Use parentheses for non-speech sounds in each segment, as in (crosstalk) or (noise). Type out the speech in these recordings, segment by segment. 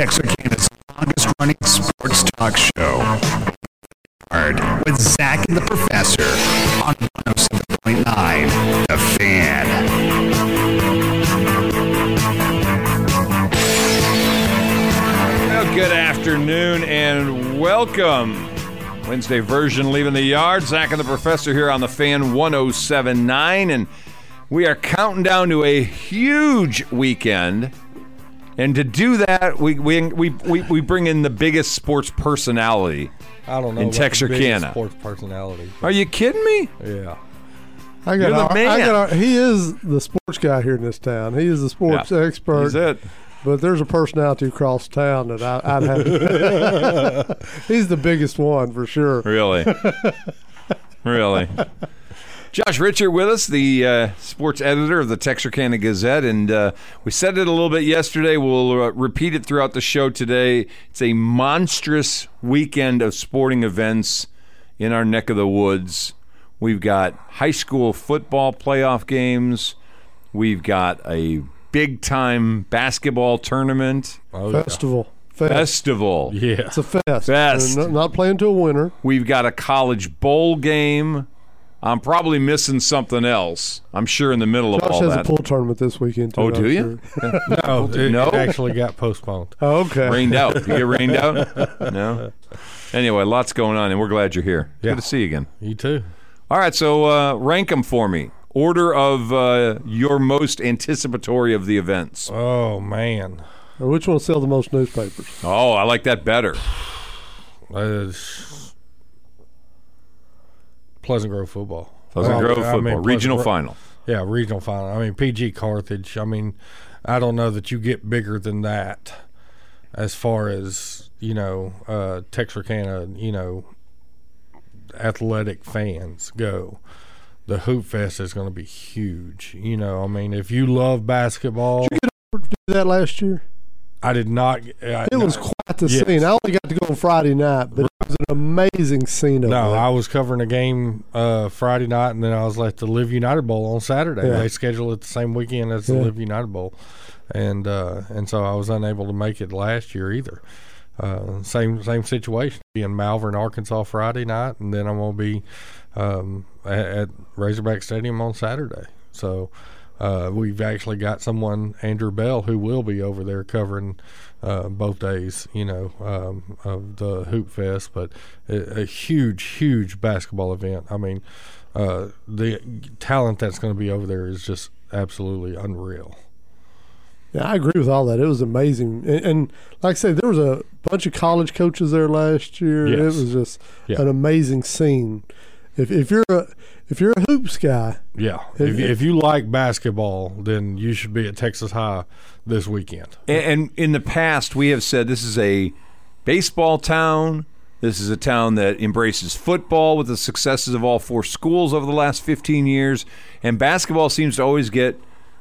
Texarkana's longest running sports talk show. With Zach and the Professor on 107.9 The Fan. Well, good afternoon and welcome. Wednesday version leaving the yard. Zach and the professor here on the fan 1079. And we are counting down to a huge weekend. And to do that, we, we, we, we, we bring in the biggest sports personality. I don't know. In about Texarkana. Sports personality. Are you kidding me? Yeah. I You're got. the I man. got. He is the sports guy here in this town. He is the sports Yeah. expert. He's it. But there's a personality across town that I, I'd have. To, (laughs) (laughs) he's the biggest one for sure. Really? (laughs) really? Josh Richert with us, the uh, sports editor of the Texarkana Gazette, and uh, we said it a little bit yesterday. We'll uh, repeat it throughout the show today. It's a monstrous weekend of sporting events in our neck of the woods. We've got high school football playoff games. We've got a big time basketball tournament Oh, yeah. Festival. Fest. festival. Yeah. It's a fest. Fest. Not, not playing to a winner. We've got a college bowl game. I'm probably missing something else. I'm sure in the middle of all that. Josh all has that. a pool tournament this weekend too. Oh, do I'm you? sure. (laughs) No, it, (laughs) No? actually got postponed. Oh, okay. rained out. You get rained out? (laughs) No. Anyway, lots going on, and we're glad you're here. Yeah. Good to see you again. You too. All right, so uh, rank them for me. Order of uh, your most anticipatory of the events. Oh man. Which one will sell the most newspapers? Oh, I like that better. (sighs) Uh, Pleasant Grove football. Pleasant Grove I football mean, regional Pleasant Gro- final. Yeah, regional final. I mean, PG Carthage. I mean, I don't know that you get bigger than that as far as, you know, uh, Texarkana, you know, athletic fans go. The Hoop Fest is going to be huge. You know, I mean, if you love basketball, Did you get do that last year. I did not. I, It was quite the Yes. scene. I only got to go on Friday night, but it was an amazing scene of No. I was covering a game uh, Friday night, and then I was at the Live United Bowl on Saturday. Yeah. They scheduled it the same weekend as the Yeah. Live United Bowl, and uh, and so I was unable to make it last year either. Uh, same same situation. Be in Malvern, Arkansas Friday night, and then I'm gonna be um, at, at Razorback Stadium on Saturday. So. Uh, we've actually got someone, Andrew Bell, who will be over there covering uh, both days, you know, um, of the Hoop Fest. But a, a huge, huge basketball event. I mean, uh, the talent that's going to be over there is just absolutely unreal. Yeah, I agree with all that. It was amazing, and, and like I said, there was a bunch of college coaches there last year. It was just Yeah. an amazing scene. If, if you're a if you're a hoops guy, Yeah, It- if, if you like basketball, then you should be at Texas High this weekend. And, and in the past, we have said this is a baseball town. This is a town that embraces football with the successes of all four schools over the last 15 years. And basketball seems to always get,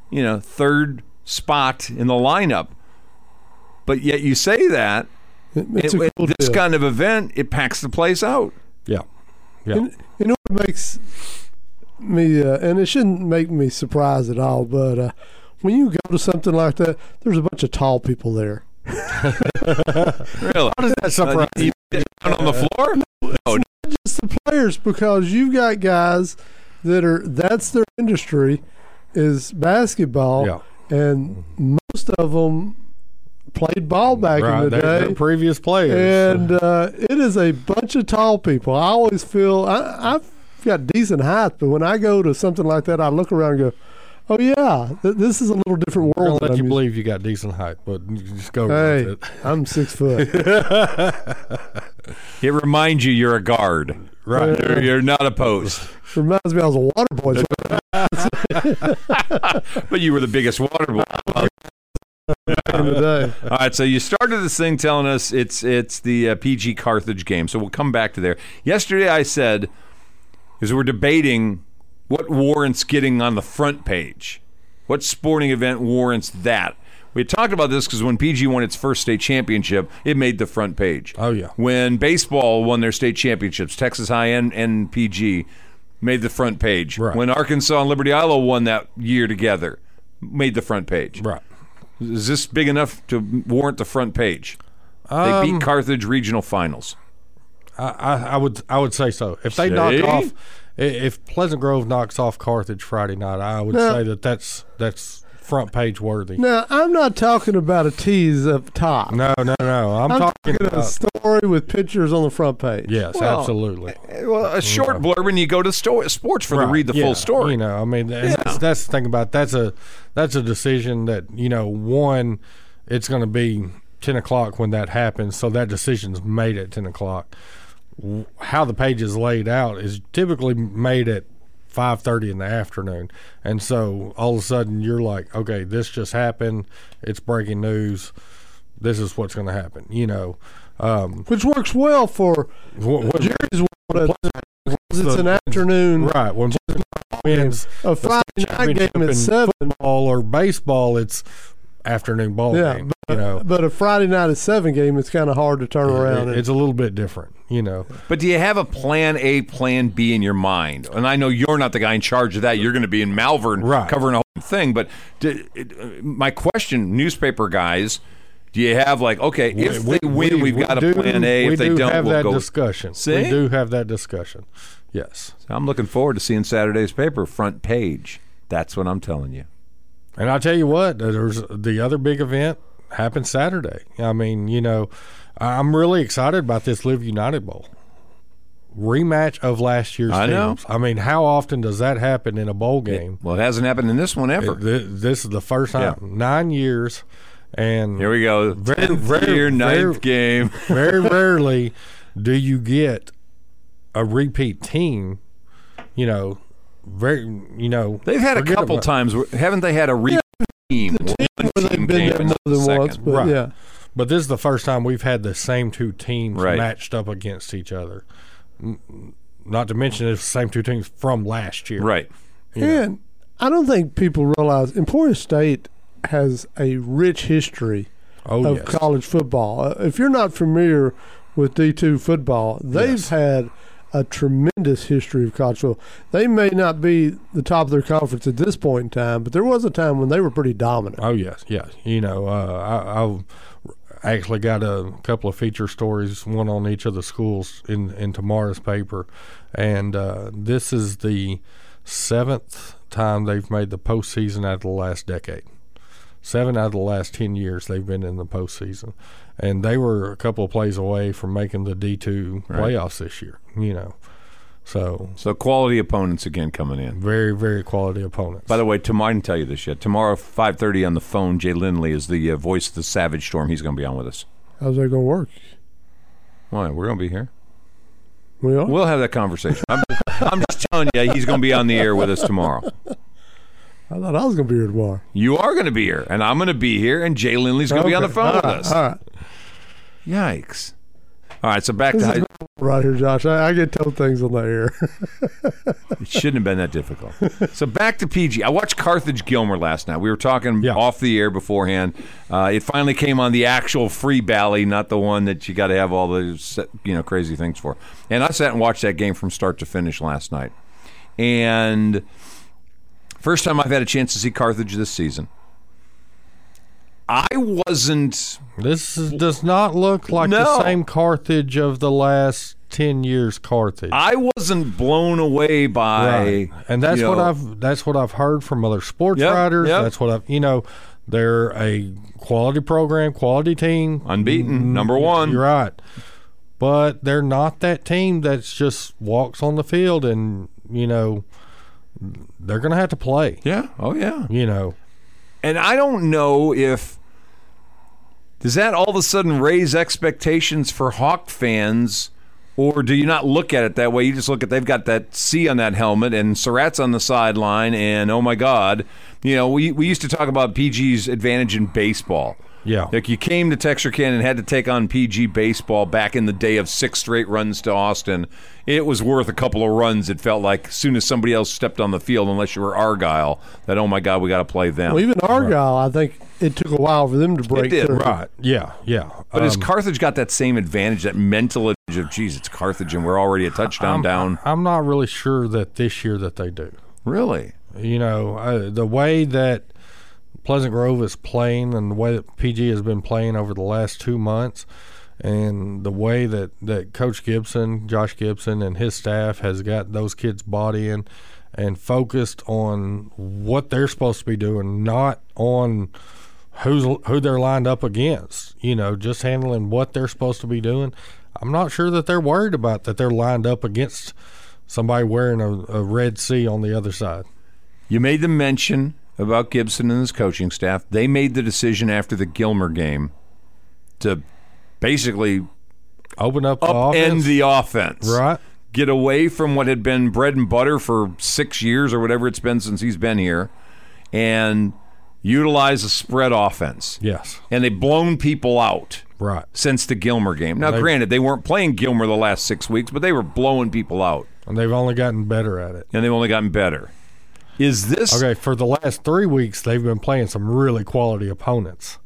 you know, third spot in the lineup. But yet you say that, it- it's it- a cool this deal. kind of event, it packs the place out. Yeah, yeah. And, you know what makes me, uh, and it shouldn't make me surprised at all, but uh, when you go to something like that, there's a bunch of tall people there. Really? How does that surprise Uh, you get down on the floor? No, Just the players, because you've got guys that are that's their industry is basketball, Yeah, and most of them played ball back right. in the They're, day. they're previous players. and uh, it is a bunch of tall people. I always feel I, I've got decent height, but when I go to something like that, I look around and go, "Oh yeah, th- this is a little different We're gonna world." let you I'm used- believe you got decent height, but you just go Hey, it. I'm six foot. (laughs) it reminds you you're a guard. Right. You're, you're not a post. Reminds me I was a water boy. (laughs) But you were the biggest water boy. back in the day. All right, so you started this thing telling us it's it's the uh, PG Carthage game, so we'll come back to there. Yesterday, I said because we're debating what warrants getting on the front page, what sporting event warrants that. We talked about this because when PG won its first state championship, it made the front page. Oh, yeah. When baseball won their state championships, Texas High and, and PG made the front page. Right. When Arkansas and Liberty-Eylau won that year together, made the front page. Right. Is this big enough to warrant the front page? They Um, beat Carthage regional finals. I, I, I would I would say so. If they See? knock off, if Pleasant Grove knocks off Carthage Friday night, I would No. say that that's that's front page worthy. Now, I'm not talking about a tease up top. No, no, no. I'm, I'm talking talking a story with pictures on the front page. yes, Well, absolutely. Eh, eh, well, a short blurb, and you go to sto- sports for to Right, read the yeah, full story. You know, I mean, and that's, that's the thing about that's a that's a decision that you know one, it's going to be ten o'clock when that happens, so that decision's made at ten o'clock. How the page is laid out is typically made at five thirty in the afternoon, and so all of a sudden you're like, okay, this just happened. It's breaking news. This is what's going to happen. You know, um, Which works well for wh- what, Jerry's world. It's an afternoon, right when wins a Friday night game at seven. football or baseball, it's afternoon ball Yeah, game. You know, But a Friday night at seven game, it's kind of hard to turn around. It- and, it's a little bit different. You know, But do you have a plan A, plan B in your mind? And I know you're not the guy in charge of that. You're going to be in Malvern Right. covering a whole thing. But do, it- my question, newspaper guys, do you have like, okay, if We- they win, we- we, have we got a plan A. We If they do don't, have we'll that go. discussion. See? We do have that discussion. Yes, I'm looking forward to seeing Saturday's paper front page. That's what I'm telling you. And I'll tell you what, there's the other big event happens Saturday. I mean, you know, I'm really excited about this Live United Bowl rematch of last year's I know. teams. I mean, how often does that happen in a bowl game? Well, it hasn't happened in this one ever. Th- This is the first time Yeah. nine years, and Here we go. Very- 10th very- year, ninth very- game. (laughs) very rarely do you get a repeat team. You know, very you know They've had a couple about- times. Haven't they had a repeat team? One where they've team been there more than second. once. But Right. yeah, But this is the first time we've had the same two teams Right. matched up against each other. Not to mention it's the same two teams from last year. Right. you know. I don't think people realize Emporia State has a rich history Oh of yes. college football. Uh, If you're not familiar with D2 football, they've Yes. had a tremendous history of college. They may not be the top of their conference at this point in time, but there was a time when they were pretty dominant. Oh yes, yes. You know, uh, I, I've actually got a couple of feature stories, one on each of the schools in in tomorrow's paper, and uh, this is the seventh time they've made the postseason out of the last decade. Seven out of the last ten years they've been in the postseason, and they were a couple of plays away from making the D two Right. playoffs this year. You know, so So quality opponents again coming in. very very quality opponents. By the way, tomorrow I didn't tell you this yet. Tomorrow, five thirty on the phone. Jay Lindley is the uh, voice of the Savage Storm. He's going to be on with us. How's that going to work? Why? We're going to be here. We are? We'll have that conversation. I'm, (laughs) I'm just telling you, he's going to be on the air with us tomorrow. I thought I was going to be here tomorrow. You are going to be here, and I'm going to be here, and Jay Lindley's going to be on the phone All with right, us. All right. Yikes! All right, so back This to high, right here, Josh. I, I get told things on the air. (laughs) it shouldn't have been that difficult. so back to PG. I watched Carthage Gilmer last night. We were talking Yeah. off the air beforehand. Uh, it finally came on the actual free bally, not the one that you got to have all the you know crazy things for. And I sat and watched that game from start to finish last night. And first time I've had a chance to see Carthage this season. I wasn't This is, does not look like No. the same Carthage of the last ten years. Carthage, I wasn't blown away by Right. and that's what know, I've that's what I've heard from other sports Yep, writers. yep. That's what I've you know they're a quality program, quality team, unbeaten mm-hmm. number one. You're right, but they're not that team that's just walks on the field and you know they're gonna have to play. Yeah. Oh yeah. You know, And I don't know if does that all of a sudden raise expectations for Hawk fans, or do you not look at it that way? You just look at they've got that C on that helmet, and Surratt's on the sideline, and oh my God, you know we we used to talk about PG's advantage in baseball. Yeah, Like you came to Texarkana and had to take on PG baseball back in the day of six straight runs to Austin. It was worth a couple of runs. It felt like as soon as somebody else stepped on the field, unless you were Argyle, that oh my God, we got to play them. well, even Argyle, I think it took a while for them to break did, through. right, yeah, yeah. But has Um, Carthage got that same advantage, that mental advantage of, geez, it's Carthage and we're already a touchdown I'm, down? I'm not really sure that this year that they do. Really? You know, uh, the way that Pleasant Grove is playing and the way that PG has been playing over the last two months, and the way that, that Coach Gibson, Josh Gibson, and his staff has got those kids bought in and focused on what they're supposed to be doing, not on who's who they're lined up against. You know, just handling what they're supposed to be doing. I'm not sure that they're worried about that they're lined up against somebody wearing a, a red C on the other side. You made the mention about Gibson and his coaching staff. They made the decision after the Gilmer game to basically Open up the upend offense. the offense. right. Get away from what had been bread and butter for six years or whatever it's been since he's been here and utilize a spread offense. Yes. And they've blown people out Right. since the Gilmer game. Now, They- granted, they weren't playing Gilmer the last six weeks, but they were blowing people out, And they've only gotten better at it. and they've only gotten better. Is this Okay, for the last three weeks, they've been playing some really quality opponents.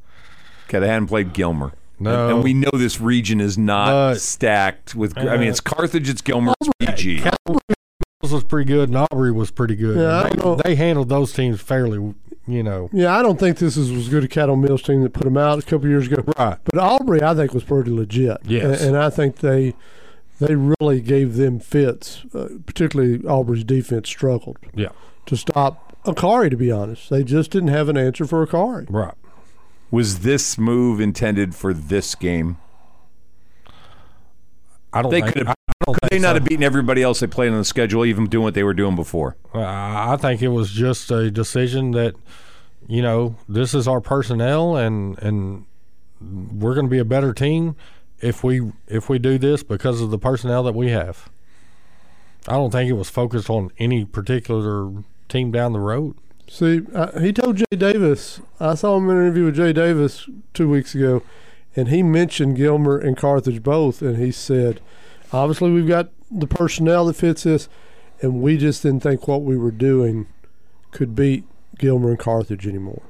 Okay, they hadn't played Gilmer. No. And, and we know this region is not But- stacked with. I mean, Uh, it's Carthage, it's Gilmer, it's PG. This was pretty good, and Aubrey was pretty good. Yeah, they, they handled those teams fairly, you know. Yeah, I don't think this is as good a Cattle Mills team that put them out a couple years ago. Right. But Aubrey, I think, was pretty legit. Yes. and, and I think they they really gave them fits. Uh, particularly Aubrey's defense struggled Yeah. To stop Akari. To be honest, they just didn't have an answer for Akari. Right. Was this move intended for this game? I don't They think, could have. I don't Could they think not so. have beaten everybody else they played on the schedule, even doing what they were doing before? Uh, I think it was just a decision that, you know, this is our personnel, and and we're going to be a better team if we if we do this because of the personnel that we have. I don't think it was focused on any particular team down the road. See, uh, he told Jay Davis. I saw him in an interview with Jay Davis two weeks ago, and he mentioned Gilmer and Carthage both, and he said, obviously we've got the personnel that fits this, and we just didn't think what we were doing could beat Gilmer and Carthage anymore,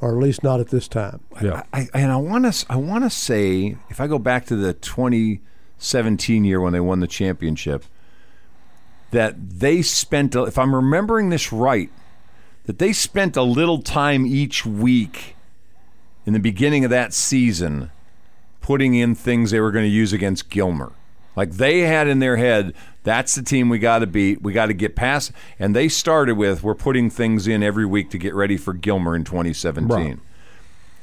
or at least not at this time. Yeah. I, and I want to. I want to say, if I go back to the 2017 year when they won the championship, that they spent. If I'm remembering this right, that they spent a little time each week in the beginning of that season putting in things they were going to use against Gilmer. Like they had in their head, that's the team we got to beat. We got to get past. And they started with, we're putting things in every week to get ready for Gilmer in 2017. Right.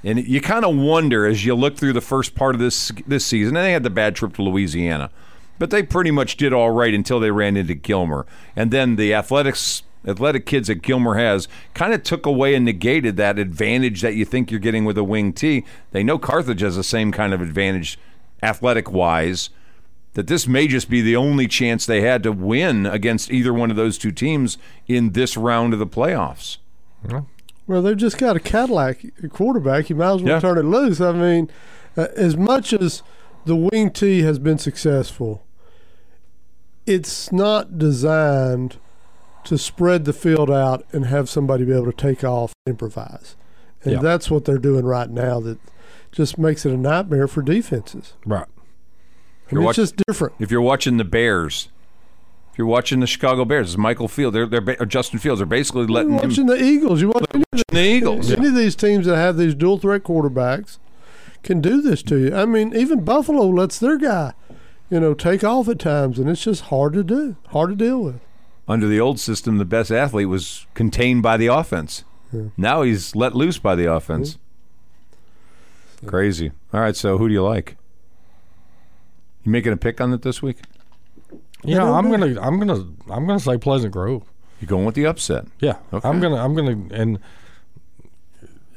And you kind of wonder as you look through the first part of this this season. And they had the bad trip to Louisiana, but they pretty much did all right until they ran into Gilmer. And then the athletics athletic kids that Gilmer has kind of took away and negated that advantage that you think you're getting with a wing T. They know Carthage has the same kind of advantage athletic wise. That this may just be the only chance they had to win against either one of those two teams in this round of the playoffs. Well, they've just got a Cadillac quarterback. You might as well Yeah. turn it loose. I mean, uh, as much as the wing T has been successful, it's not designed to spread the field out and have somebody be able to take off and improvise. And Yeah. that's what they're doing right now that just makes it a nightmare for defenses. Right. I You're mean, watch- it's just different. If you're watching the Bears, if you're watching the Chicago Bears, it's Michael Field. They're, they're or Justin Fields. They're basically You're letting him watching the Eagles. You watch any, the Eagles. any of these teams that have these dual threat quarterbacks can do this to you. I mean, even Buffalo lets their guy, you know, take off at times, and it's just hard to do, hard to deal with. Under the old system, the best athlete was contained by the offense. Now he's let loose by the offense. Crazy. All right, so who do you like? You making a pick on it this week? Yeah, I'm gonna, I'm gonna, I'm gonna say Pleasant Grove. You going with the upset? Yeah, Okay. I'm gonna, I'm gonna, and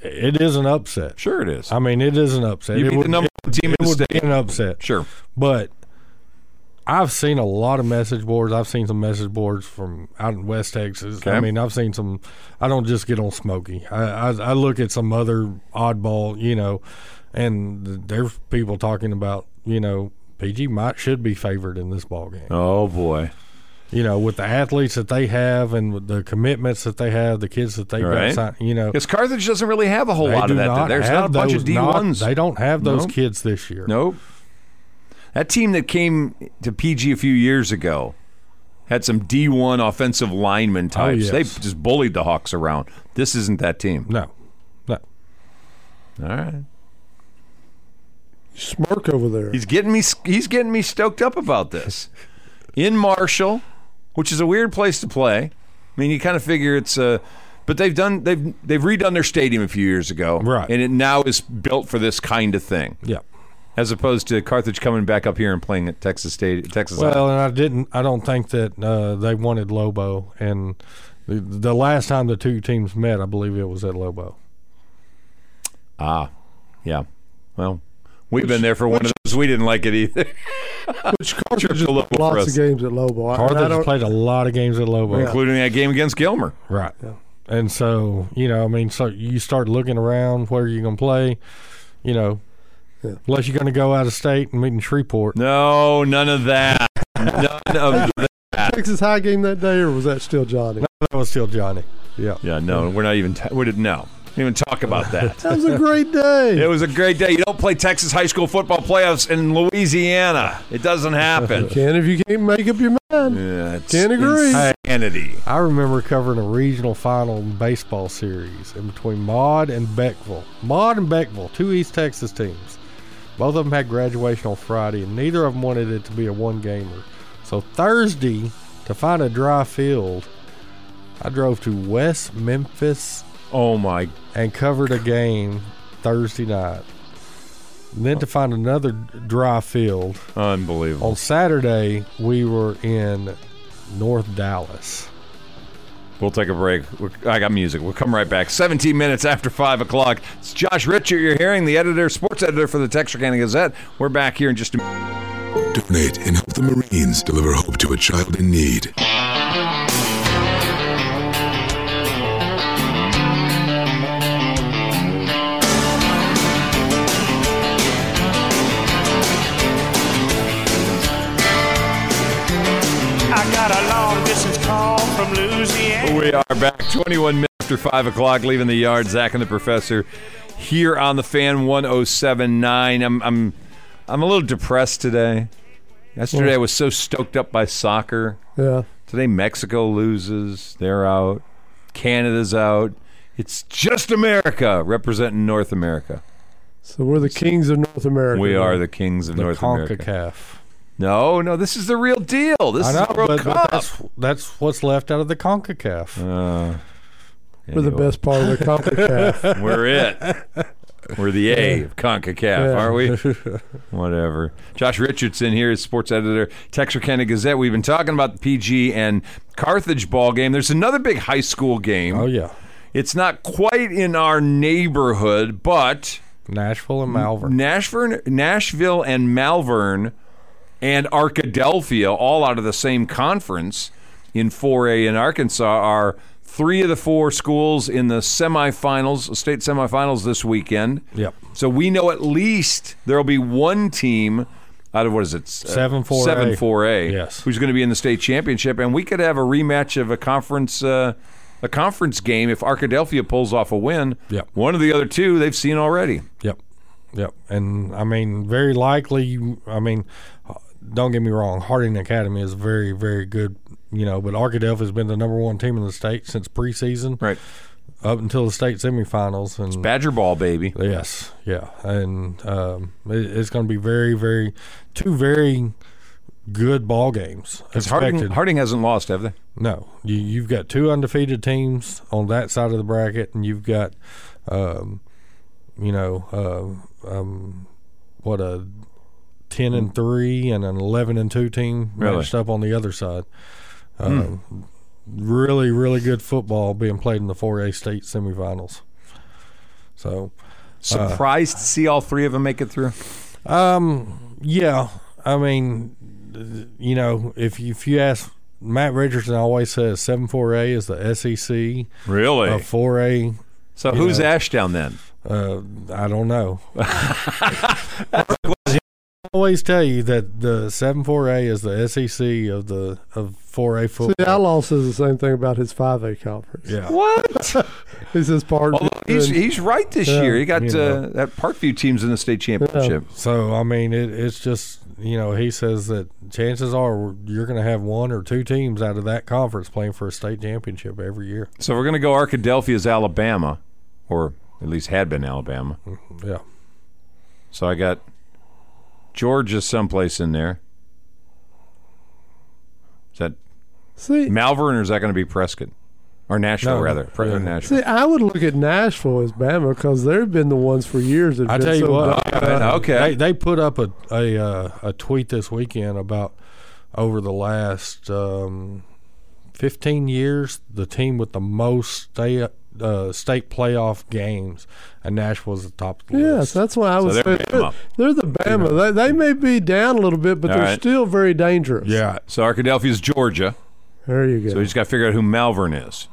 it is an upset. Sure, it is. I mean, it is an upset. you it beat would, the number one team it in the state. be an upset. Sure. But I've seen a lot of message boards. I've seen some message boards from out in West Texas. Okay. I mean, I've seen some. I don't just get on Smoky. I, I I look at some other oddball, you know, and there's people talking about, you know, PG might should be favored in this ball game. Oh boy. You know, with the athletes that they have and with the commitments that they have, the kids that they Right. got, signed, you know, Because Carthage doesn't really have a whole lot of that. not There's not a bunch those of D not- ones. They don't have those Nope. kids this year. Nope. That team that came to PG a few years ago had some D1 offensive lineman oh, types. yes. They just bullied the Hawks around. This isn't that team. No. No. All right. Smirk over there. He's getting me. He's getting me stoked up about this. In Marshall, which is a weird place to play. I mean, you kind of figure it's a. But they've done they've they've redone their stadium a few years ago, Right. And it now is built for this kind of thing, Yeah. as opposed to Carthage coming back up here and playing at Texas State, Texas. Well, and I didn't. I don't think that uh, they wanted Lobo, and the, the last time the two teams met, I believe it was at Lobo. ah, yeah. Well, we've been there for one of those. We didn't like it either. (laughs) Which (laughs) Carthage has a played for lots us. of games at Lobo. I- and I Carthage don't- played a lot of games at Lobo, Yeah. including that game against Gilmer. right? Yeah. And so you know, I mean, so you start looking around where you're going to play, you know, Yeah. unless you're going to go out of state and meet in Shreveport. No, none of that. none of (laughs) that. Texas High game that day, or was that still Johnny? That was still Johnny. Yeah. Yeah, no, we're not even. T- we didn't know. Even talk about that. (laughs) That was a great day. It was a great day. You don't play Texas high school football playoffs in Louisiana. It doesn't happen. (laughs) Can if you can't make up your mind. Yeah, it's Can't agree. Insanity. I remember covering a regional final baseball series in between Maud and Beckville. Maud and Beckville, two East Texas teams. Both of them had graduation on Friday, and neither of them wanted it to be a one gamer. So Thursday, to find a dry field, I drove to West Memphis Oh my! and covered a game Thursday night. And then to find another dry field Unbelievable. on Saturday, we were in North Dallas. We'll take a break. We're, I got music. We'll come right back. 17 minutes after 5 o'clock. It's Josh Richert. You're hearing the editor, sports editor for the Texarkana Gazette. We're back here in just a Donate and help the Marines deliver hope to a child in need. We are back 21 minutes after 5 o'clock, leaving the yard. Zach and the professor here on the fan 1079. I'm, I'm, I'm a little depressed today. Yesterday I was so stoked up by soccer. Yeah. Today Mexico loses. They're out. Canada's out. It's just America representing North America. So we're the kings of North America. We are the kings of The North America. CONCACAF. No, no, this is the real deal. This I is know, the World but, but Cup. that's that's what's left out of the CONCACAF. Uh, We're the best part of the CONCACAF. (laughs) We're it. We're the A of CONCACAF, Yeah. aren't we? (laughs) Whatever. Josh Richardson here is sports editor, Texarkana Gazette. We've been talking about the PG and Carthage ball game. There's another big high school game. oh yeah, It's not quite in our neighborhood, but Nashville and Malvern. Nashville, Nashville and Malvern and Arkadelphia, all out of the same conference in 4A in Arkansas, are three of the four schools in the semifinals, state semifinals this weekend. Yep. So we know at least there will be one team out of what is it? Seven 4A. Seven 4A. Yes. Who's going to be in the state championship, and we could have a rematch of a conference. Uh, a conference game if Arkadelphia pulls off a win. Yep. One of the other two they've seen already. Yep. Yep. And I mean, very likely. I mean, uh, don't get me wrong. Harding Academy is very, very good. You know, but Arkadelphia has been the number one team in the state since preseason, Right. up until the state semifinals. And Badger ball, baby. Yes, yeah, and um, it, it's going to be very, very two very good ball games. Because Harding. Harding hasn't lost, have they? no, you, you've got two undefeated teams on that side of the bracket, and you've got, um, you know, uh, um, what a ten and three and an eleven and two team Really? matched up on the other side. Um, Really, really good football being played in the 4A state semifinals. So. Surprised to see all three of them make it through. Um. Yeah. I mean, you know, if you, if you ask Matt Richardson, always says seven four A is the SEC. Really? Uh, four A. so who's know. Ashdown then? Uh, I don't know. (laughs) (laughs) I always tell you that the seven four A is the SEC of the of four A football. See, football. Outlaw says the same thing about his 5A conference. yeah. What? He says part. He's, he's right this Yeah, year. He got you uh, know. that Parkview team's in the state championship. So I mean, it, it's just you know he says that chances are you're going to have one or two teams out of that conference playing for a state championship every year. So we're going to go Arkadelphia's Alabama, or At least had been Alabama. Yeah. So I got Georgia someplace in there. Is that See, Malvern or is that going to be Prescott? Or Nashville, No, rather. Pre- yeah. Nashville. see, I would look at Nashville as Bama because they've been the ones for years. I tell you so what, bad. Uh, okay. They they put up a a uh, a tweet this weekend about over the last um, 15 years, the team with the most state uh, state playoff games, and Nashville's at the top of the Yes, list. that's why I was they're saying Bama. they're, they're the Bama. They, they may be down a little bit, but All they're right. still very dangerous. Yeah, So Arkadelphia's Georgia. there you go. So we just got to figure out who Malvern is.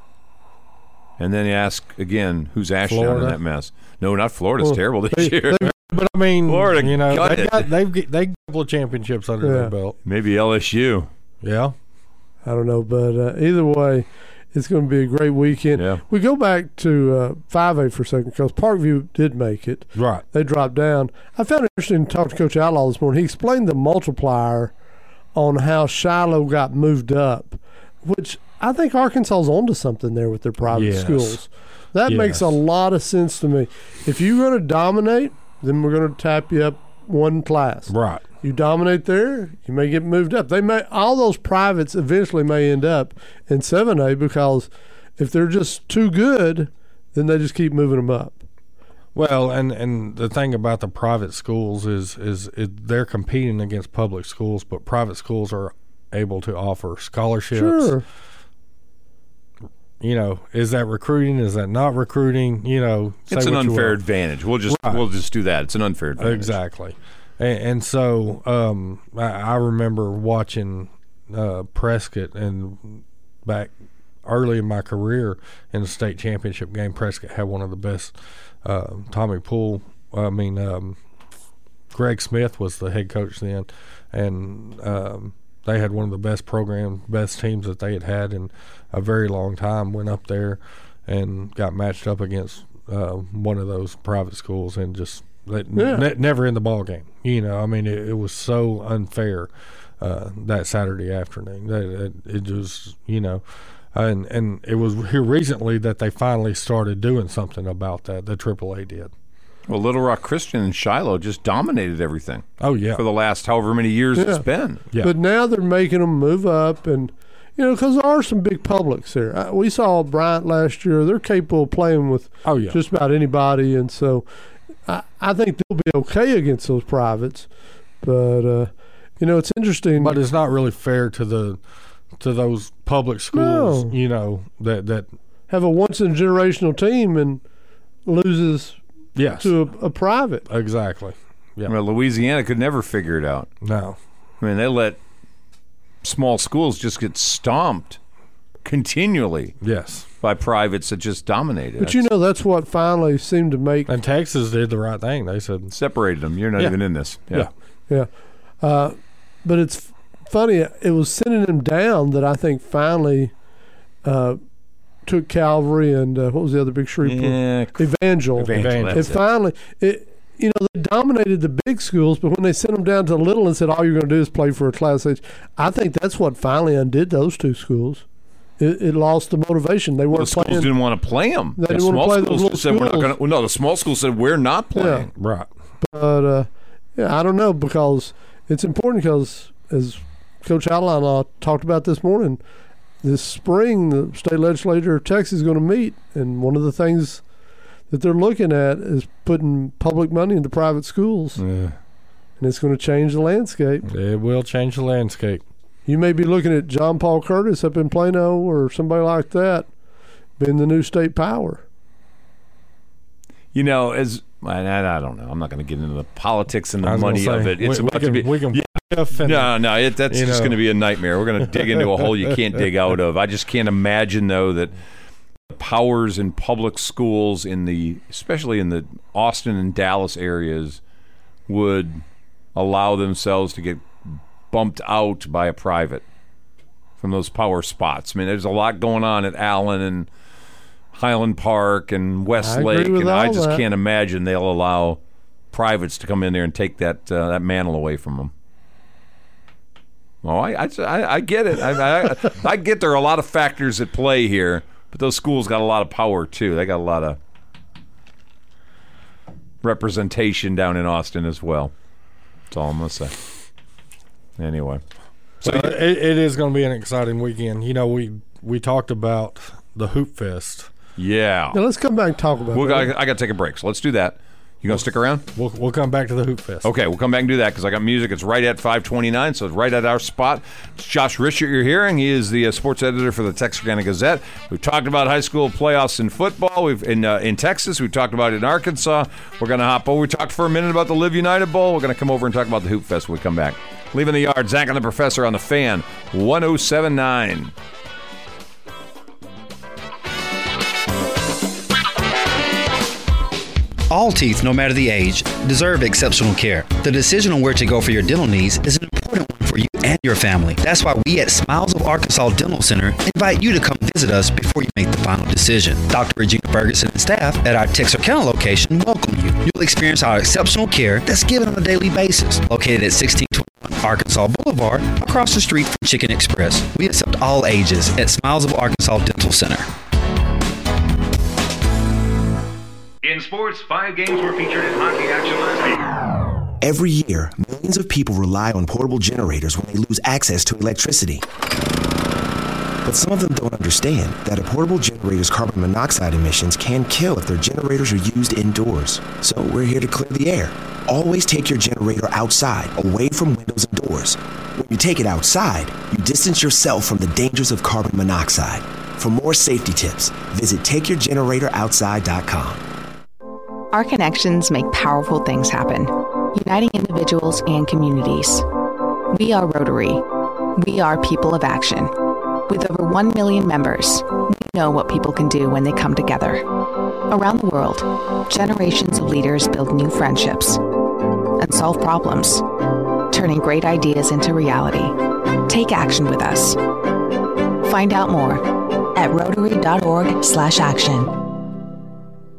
And then you ask again, who's Ashdown in that mess? No, not Florida's Well, terrible this they- year. (laughs) but I mean, Florida you know, they it. got they've get- they got a couple of championships under Yeah. their belt. Maybe LSU. Yeah, I don't know, but uh, either way, it's going to be a great weekend. Yeah. We go back to uh, 5A for a second because Parkview did make it. right. They dropped down. I found it interesting to talk to Coach Outlaw this morning. He explained the multiplier on how Shiloh got moved up, which I think Arkansas's onto something there with their private Yes. schools. That makes a lot of sense to me. If you're going to dominate, then we're going to tap you up one class. Right. You dominate there, you may get moved up. They may all those privates eventually may end up in seven A because if they're just too good, then they just keep moving them up. Well, and and the thing about the private schools is is it, they're competing against public schools, but private schools are able to offer scholarships. Sure. You know, is that recruiting? Is that not recruiting? You know, It's an unfair advantage. We'll just Right. we'll just do that. It's an unfair advantage. Exactly. And, and so um, I, I remember watching uh, Prescott and back early in my career in the state championship game, Prescott had one of the best. Uh, Tommy Poole, I mean, um, Greg Smith was the head coach then, and um, they had one of the best programs, best teams that they had had in a very long time. Went up there and got matched up against uh, one of those private schools and just Yeah. ne- never in the ball game. You know, I mean, it, it was so unfair uh, that Saturday afternoon. That it, it was, you know. And and it was here recently that they finally started doing something about that. The AAA did. Well, Little Rock Christian and Shiloh just dominated everything Oh yeah, for the last however many years Yeah. it's been. yeah. But now they're making them move up, and you know, because there are some big publics there. Uh, We saw Bryant last year; they're capable of playing with oh yeah. just about anybody, and so I, I think they'll be okay against those privates. But uh, you know, it's interesting. but it's not really fair to the to those public schools. No. You know that that have a once in a generational team and loses yes, to a, a private. exactly. Yeah. Well, Louisiana could never figure it out. No, I mean, they let small schools just get stomped continually yes. by privates that just dominated. But you know, that's what finally seemed to make And Texas did the right thing. They said, separated them. You're not Yeah. even in this. Yeah. Yeah. Yeah. Uh, but it's funny. It was sending them down that I think finally uh, took Calvary and uh, what was the other big Shreveport? Yeah, Evangel. Evangel, Evangel. It finally, it, you know, they dominated the big schools, but when they sent them down to little and said, all you're going to do is play for a class H, I think that's what finally undid those two schools. It, it lost the motivation. They Well, the weren't schools playing. didn't want to play them. They the didn't wanna small play those schools little said we're not going to. Well, no, the small schools said we're not playing. right. But uh, yeah, I don't know because it's important because as Coach Outlaw and talked about this morning, this spring the state legislature of Texas is going to meet, and one of the things that they're looking at is putting public money into private schools, Yeah. and it's going to change the landscape. It will change the landscape. You may be looking at John Paul Curtis up in Plano or somebody like that being the new state power. You know, as I, I don't know. I'm not going to get into the politics and the money say, of it. It's we, we about can, to be. we can Yeah. and- No, no, it, that's just going to be a nightmare. We're going to dig into a hole you can't dig out of. I just can't imagine though that the powers in public schools in the, especially in the Austin and Dallas areas, would allow themselves to get bumped out by a private from those power spots. I mean, there's a lot going on at Allen and Highland Park and I Westlake, and I just that. can't imagine they'll allow privates to come in there and take that uh, that mantle away from them. Oh, I, I, I- get it. I, I, I get there are a lot of factors at play here, but those schools got a lot of power too. They got a lot of representation down in Austin as well. That's all I'm gonna say. Anyway, So it, it is going to be an exciting weekend. You know, we we talked about the Hoop Fest. Yeah. Now let's come back and talk about We'll, that. I, I got to take a break, so let's do that. You gonna stick around? We'll we'll come back to the Hoop Fest. Okay, we'll come back and do that because I got music. It's right at 529, so it's right at our spot. It's Josh Richert you're hearing. He is the uh, sports editor for the Texarkana Gazette. We've talked about high school playoffs in football. We've in uh, in Texas. We've talked about it in Arkansas. We're going to hop over. We talked for a minute about the Live United Bowl. We're going to come over and talk about the Hoop Fest when we come back. Leaving the yard, Zach and the Professor on the fan, 1079. All teeth, no matter the age, deserve exceptional care. The decision on where to go for your dental needs is an important one for you and your family. That's why we at Smiles of Arkansas Dental Center invite you to come visit us before you make the final decision. Dr. Regina Ferguson and staff at our Texarkana location welcome you. You'll experience our exceptional care that's given on a daily basis. Located at 1621 Arkansas Boulevard, across the street from Chicken Express. We accept all ages at Smiles of Arkansas Dental Center. In sports, five games were featured in hockey action last week. Every year, millions of people rely on portable generators when they lose access to electricity. But some of them don't understand that a portable generator's carbon monoxide emissions can kill if their generators are used indoors. So we're here to clear the air. Always take your generator outside, away from windows and doors. When you take it outside, you distance yourself from the dangers of carbon monoxide. For more safety tips, visit takeyourgeneratoroutside.com. Our connections make powerful things happen, uniting individuals and communities. We are Rotary. We are people of action. With over 1 million members, we know what people can do when they come together. Around the world, generations of leaders build new friendships and solve problems, turning great ideas into reality. Take action with us. Find out more at rotary.org/action.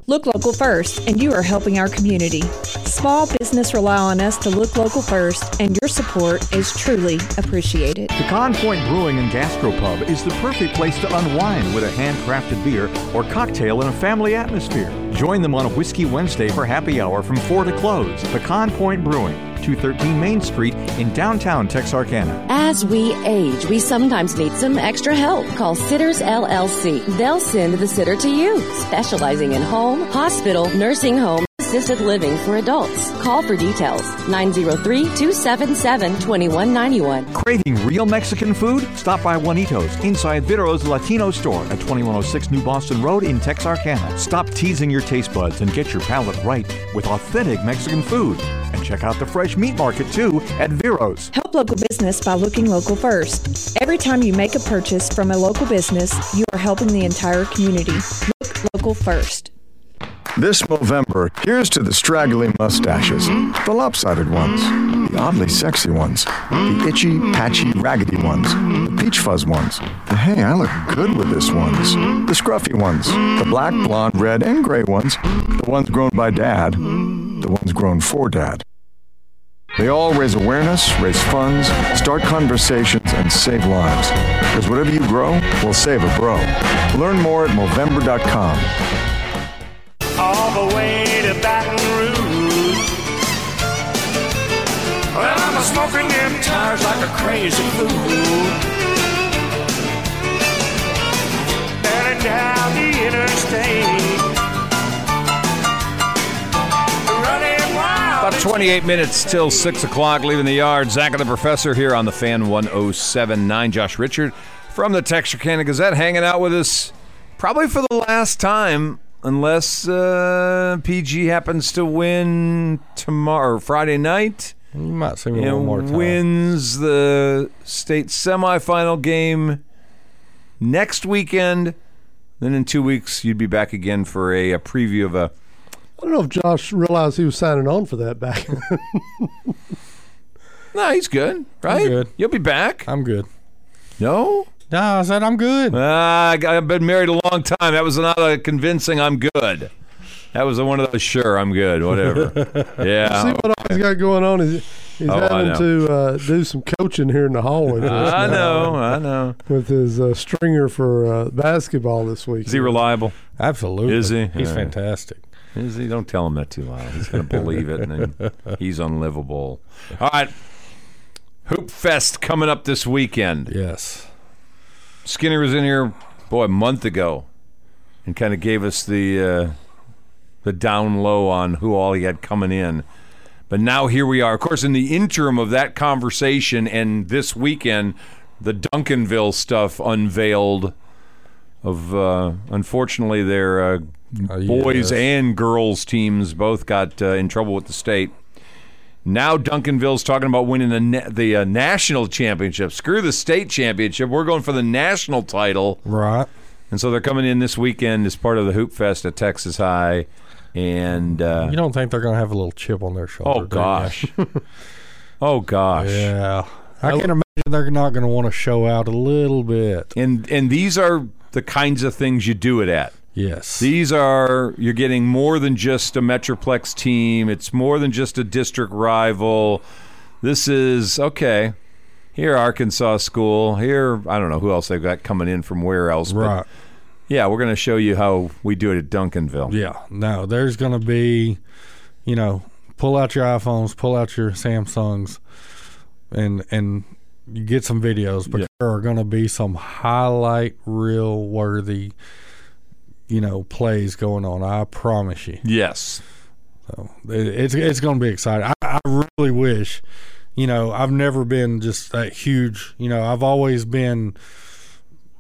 Look local first, and you are helping our community. Small business rely on us to look local first, and your support is truly appreciated. Pecan Point Brewing and Gastropub is the perfect place to unwind with a handcrafted beer or cocktail in a family atmosphere. Join them on a Whiskey Wednesday for happy hour from 4 to close. Pecan Point Brewing, 213 Main Street in downtown Texarkana. As we age, we sometimes need some extra help. Call Sitters LLC. They'll send the sitter to you, specializing in home, hospital, nursing home, assisted living for adults. Call for details 903 277 2191. Craving real Mexican food? Stop by Juanitos inside Viro's Latino store at 2106 New Boston Road in Texarkana. Stop teasing your taste buds and get your palate right with authentic Mexican food. And check out the fresh meat market too at Viro's. Help local business by looking local first. Every time you make a purchase from a local business, you are helping the entire community. Look local first. This November, here's to the straggly mustaches, the lopsided ones, the oddly sexy ones, the itchy, patchy, raggedy ones, the peach fuzz ones, the hey, I look good with this ones, the scruffy ones, the black, blonde, red, and gray ones, the ones grown by dad, the ones grown for dad. They all raise awareness, raise funds, start conversations, and save lives. Because whatever you grow will save a bro. Learn more at Movember.com. all the way to Baton Rouge. Well, I'm a smoking them tires like a crazy fool. And down the interstate. About 28 minutes till 6 o'clock, leaving the yard. Zach and the Professor here on the fan 1079. Josh Richert from the Texarkana Gazette hanging out with us probably for the last time, unless uh, PG happens to win tomorrow, Friday night. You might see me and one more time. wins the state semifinal game next weekend. Then in two weeks, you'd be back again for a, a preview of a I don't know if Josh realized he was signing on for that back. (laughs) No, he's good, right? good. You'll be back. I'm good. No? No, I said I'm good. Got- I've been married a long time. That was not a convincing I'm good. That was one of those, sure, I'm good, whatever. (laughs) yeah. See what he's got going on is he's Oh, having to uh, do some coaching here in the hallway. I know, I know. With his uh, stringer for uh, basketball this week. Is he reliable? Absolutely. Is he? He's All right. fantastic. Is he? Don't tell him that too loud. He's going to believe it, and then he's unlivable. All right. Hoop Fest coming up this weekend. Yes. Skinner was in here, boy, a month ago, and kind of gave us the uh, the down low on who all he had coming in. But now here we are. Of course, in the interim of that conversation and this weekend, the Duncanville stuff unveiled. Of uh, unfortunately, their uh, boys yes. and girls teams both got uh, in trouble with the state. Now Duncanville's talking about winning the na- the uh, national championship. Screw the state championship. We're going for the national title. Right. And so they're coming in this weekend as part of the Hoop Fest at Texas High. And uh, You don't think they're going to have a little chip on their shoulder? oh gosh, (laughs) oh gosh, Yeah. I can imagine they're not going to want to show out a little bit. And and these are the kinds of things you do it at. Yes. These are you're getting more than just a Metroplex team. It's more than just a district rival. This is okay. Here, Arkansas school. Here, I don't know who else they've got coming in from where else. But Right. yeah, we're going to show you how we do it at Duncanville. Yeah. No, there's going to be, you know, pull out your iPhones, pull out your Samsungs, and and you get some videos. But Yeah. there are going to be some highlight reel worthy, you know, plays going on. I promise you. Yes. So it, it's it's going to be exciting. I, I really wish, you know, I've never been just that huge. You know, I've always been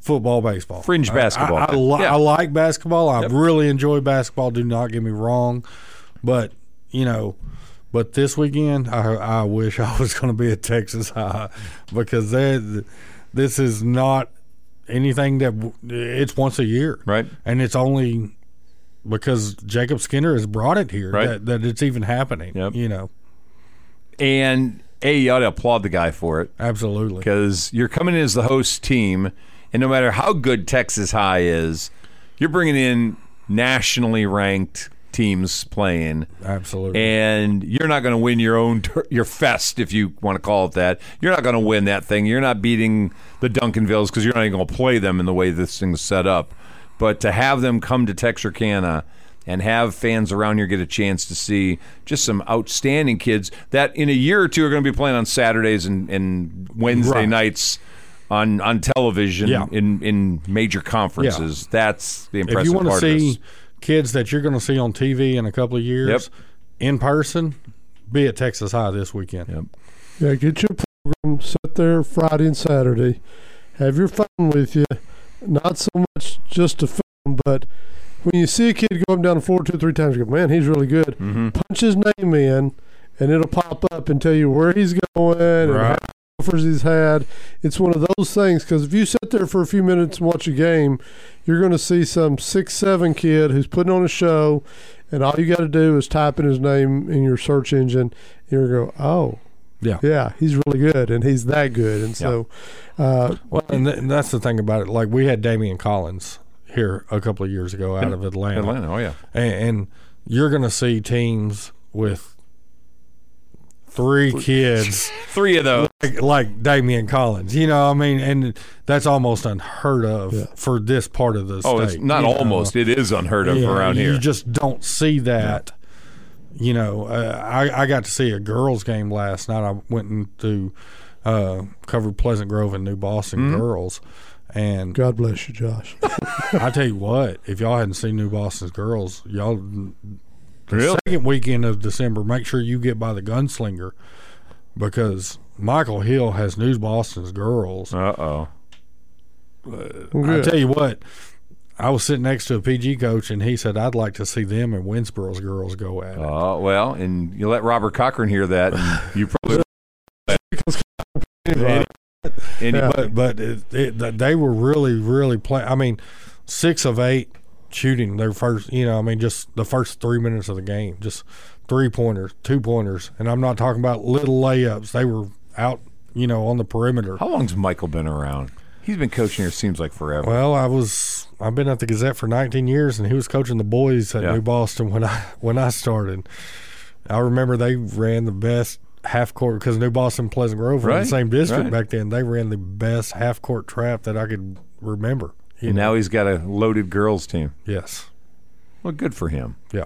football, baseball, Fringe I- basketball. I, I, li- Yeah. I like basketball. I Yep. really enjoy basketball. Do not get me wrong, but you know. But this weekend, I I wish (laughs) I was going to be at Texas High because they, this is not anything that it's once a year, Right. And it's only because Jacob Skinner has brought it here Right. that, that it's even happening. Yep. You know, And A, you ought to applaud the guy for it. absolutely. because you're coming in as the host team, and no matter how good Texas High is, you're bringing in nationally ranked teams playing, Absolutely. and you're not going to win your own tur- your fest if you want to call it that. You're not going to win that thing. You're not beating the Duncanvilles because you're not even going to play them in the way this thing's set up. But to have them come to Texarkana and have fans around here get a chance to see just some outstanding kids that in a year or two are going to be playing on Saturdays and, and Wednesday Right. nights on on television Yeah. in in major conferences. That's the impressive if you want to part of see this. Kids that you're going to see on TV in a couple of years Yep. in person, be at Texas High this weekend. Yep. Yeah, get your program, sit there Friday and Saturday, have your phone with you, not so much just to film, but when you see a kid go up and down the floor two or three times, you go, man, he's really good. Mm-hmm. Punch his name in, and it'll pop up and tell you where he's going and how many offers he's had. It's one of those things because if you sit there for a few minutes and watch a game, you're going to see some six, seven kid who's putting on a show, and all you got to do is type in his name in your search engine, and you're going to go, oh, Yeah. yeah, he's really good, and he's that good, and so, uh, Well, and, th- and that's the thing about it. Like we had Damian Collins here a couple of years ago out of Atlanta. Atlanta, oh yeah. and, and you're going to see teams with three kids Three of those. like, like Damian Collins. You know, I mean, and that's almost unheard of Yeah. for this part of the Oh, state. it's not you know. almost. It is unheard of Yeah, around you here. You just don't see that. You know, uh, I I got to see a girls game last night. I went into uh, covered Pleasant Grove and New Boston Mm-hmm. girls, and God bless you, Josh. (laughs) I tell you what, if y'all hadn't seen New Boston's girls, y'all the Really? second weekend of December, make sure you get by the Gunslinger because Michael Hill has New Boston's girls. Uh oh. I Good. tell you what, I was sitting next to a PG coach, and he said I'd like to see them and Winsboro's girls go at it. Oh well, and you let Robert Cochran hear that, and you probably. (laughs) Anyway, Any- Yeah. but but it, it, they were really really playing. I mean, six of eight shooting their first. You know, I mean, just the first three minutes of the game, just three pointers, two pointers, and I'm not talking about little layups. They were out, you know, on the perimeter. How long's Michael been around? He's been coaching here. Seems like forever. Well, I was I've been at the Gazette for 19 years, and he was coaching the boys at Yeah. New Boston when I when I started. I remember they ran the best half court because New Boston, and Pleasant Grove were in the same district right. back then. They ran the best half court trap that I could remember. And know. now he's got a loaded girls team. yes, Well, good for him. yeah.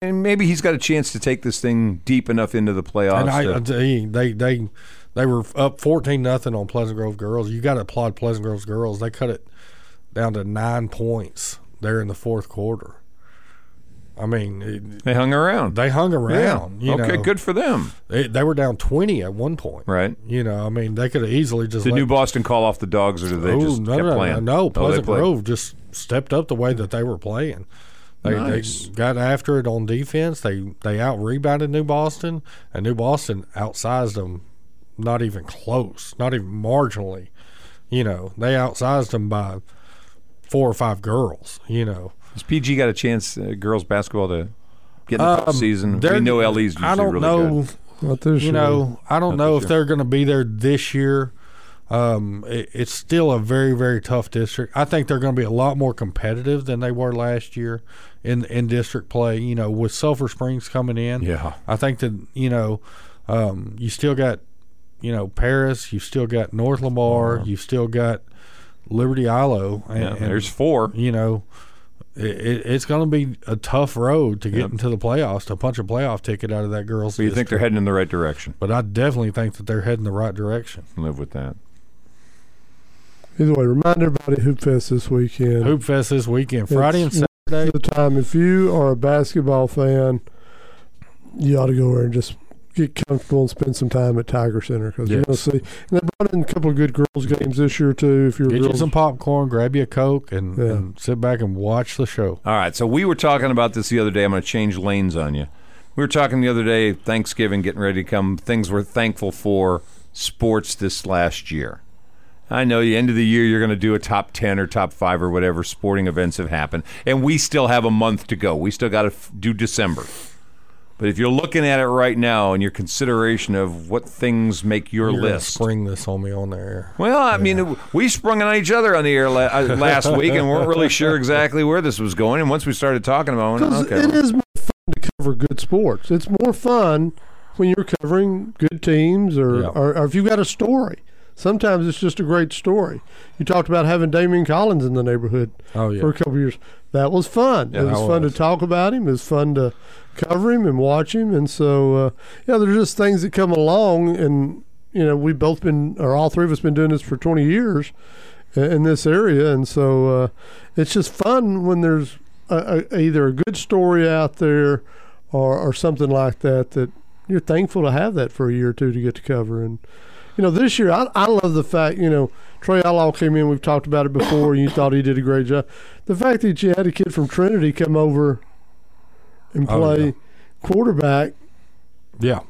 and maybe he's got a chance to take this thing deep enough into the playoffs. And I, I they they they were up fourteen nothing on Pleasant Grove girls. You got to applaud Pleasant Grove girls. They cut it down to nine points there in the fourth quarter. I mean, they hung around. They hung around. Yeah. Okay, know. good for them. They, they were down twenty at one point. Right. You know, I mean, they could have easily just Did New Boston call off the dogs, or did they Oh, just no, kept no, playing? No, Oh, they Pleasant played. Grove just stepped up the way that they were playing. They, Nice. they got after it on defense. They they out rebounded New Boston, and New Boston outsized them, not even close, not even marginally. You know, they outsized them by four or five girls. You know, Has PG got a chance, uh, girls basketball, to get in the Um, postseason? We know LE's usually I don't really know. good. Not this you year. know, I don't Not know if year. they're going to be there this year. Um, it, it's still a very, very tough district. I think they're going to be a lot more competitive than they were last year in in district play. You know, with Sulphur Springs coming in, Yeah. I think that you know, um, you still got, you know, Paris. You've still got North Lamar. You've still got Liberty-Eylau. And, Yeah, and, there's four. You know. It, it, it's going to be a tough road to get Yep. into the playoffs to punch a playoff ticket out of that girls. So you think they're heading in the right direction? But I definitely think that they're heading the right direction. Live with that. Either way, remind everybody Hoop Fest this weekend. Hoop Fest this weekend, Friday and Saturday. The time, if you are a basketball fan, you ought to go there and just get comfortable and spend some time at Tiger Center because you're going to see. And they brought in a couple of good girls games this year too. If you're a Get you some popcorn, grab you a Coke, and, Yeah. and sit back and watch the show. All right. So we were talking about this the other day. I'm going to change lanes on you. We were talking the other day, Thanksgiving, getting ready to come. Things we're thankful for sports this last year. I know the end of the year you're going to do a top 10 or top 5 or whatever sporting events have happened. And we still have a month to go. We still got to f- do December. But if you're looking at it right now and your consideration of what things make your You're list. Spring this on me on the air. Well, I mean, we sprung on each other on the air la- uh, last (laughs) week and weren't really sure exactly where this was going. And once we started talking about it, I went, okay. it is more fun to cover good sports. It's more fun when you're covering good teams or, Yeah. or, or if you've got a story. Sometimes it's just a great story. You talked about having Damien Collins in the neighborhood Oh yeah, for a couple of years. That was fun. Yeah, it was that fun to talk about him. It was fun to cover him and watch him. And so, uh, yeah, there's just things that come along. And you know, we've both been, or all three of us, been doing this for 20 years in this area. And so, uh, it's just fun when there's a, a, either a good story out there or, or something like that that you're thankful to have that for a year or two to get to cover. And you know, this year I, I love the fact you know Trey Outlaw came in. We've talked about it before. and You thought he did a great job. The fact that you had a kid from Trinity come over and Oh, play yeah. quarterback yeah.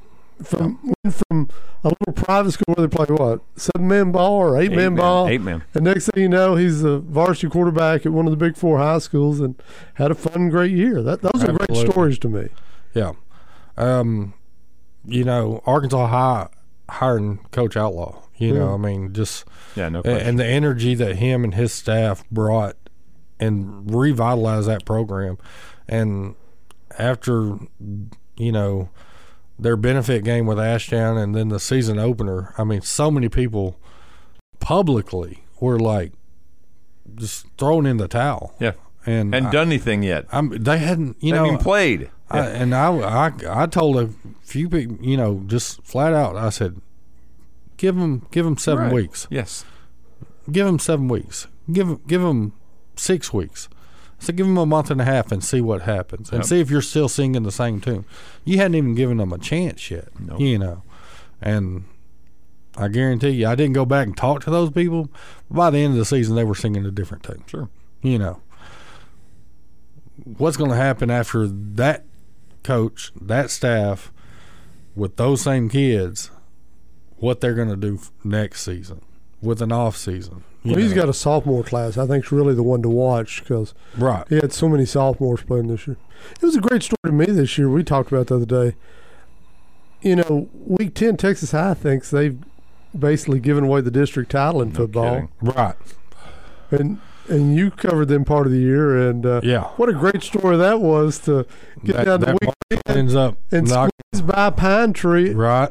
from went from a little private school where they play what seven man ball or eight, man, ball. Eight man. And next thing you know, he's a varsity quarterback at one of the big four high schools and had a fun, great year. That those are great stories to me. Yeah. Um, you know, Arkansas High hiring Coach Outlaw. You know, Yeah. I mean, just Yeah, no question. and the energy that him and his staff brought and revitalized that program. And after, you know, their benefit game with Ashdown and then the season opener, I mean, so many people publicly were like just throwing in the towel. Yeah. And Hadn't I- done anything yet. I'm, they hadn't, you They know, haven't even played. I, and I, I, I told a few people, you know, just flat out, I said, give them, give them seven Right. weeks. Yes. Give them seven weeks. Give, give them six weeks. So give them a month and a half and see what happens, and Yep. see if you're still singing the same tune. You hadn't even given them a chance yet, Nope. you know. And I guarantee you, I didn't go back and talk to those people. By the end of the season, they were singing a different tune. Sure. You know, what's going to happen after that coach, that staff, with those same kids, what they're going to do next season with an off season. Well, he's know. got a sophomore class. I think is really the one to watch because right. he had so many sophomores playing this year. It was a great story to me this year. We talked about the other day. You know, week ten, Texas High thinks they've basically given away the district title in No football, kidding. Right. and and you covered them part of the year. And uh, Yeah. what a great story that was to get That, down to that week ends up and knock, squeeze by Pine Tree, right.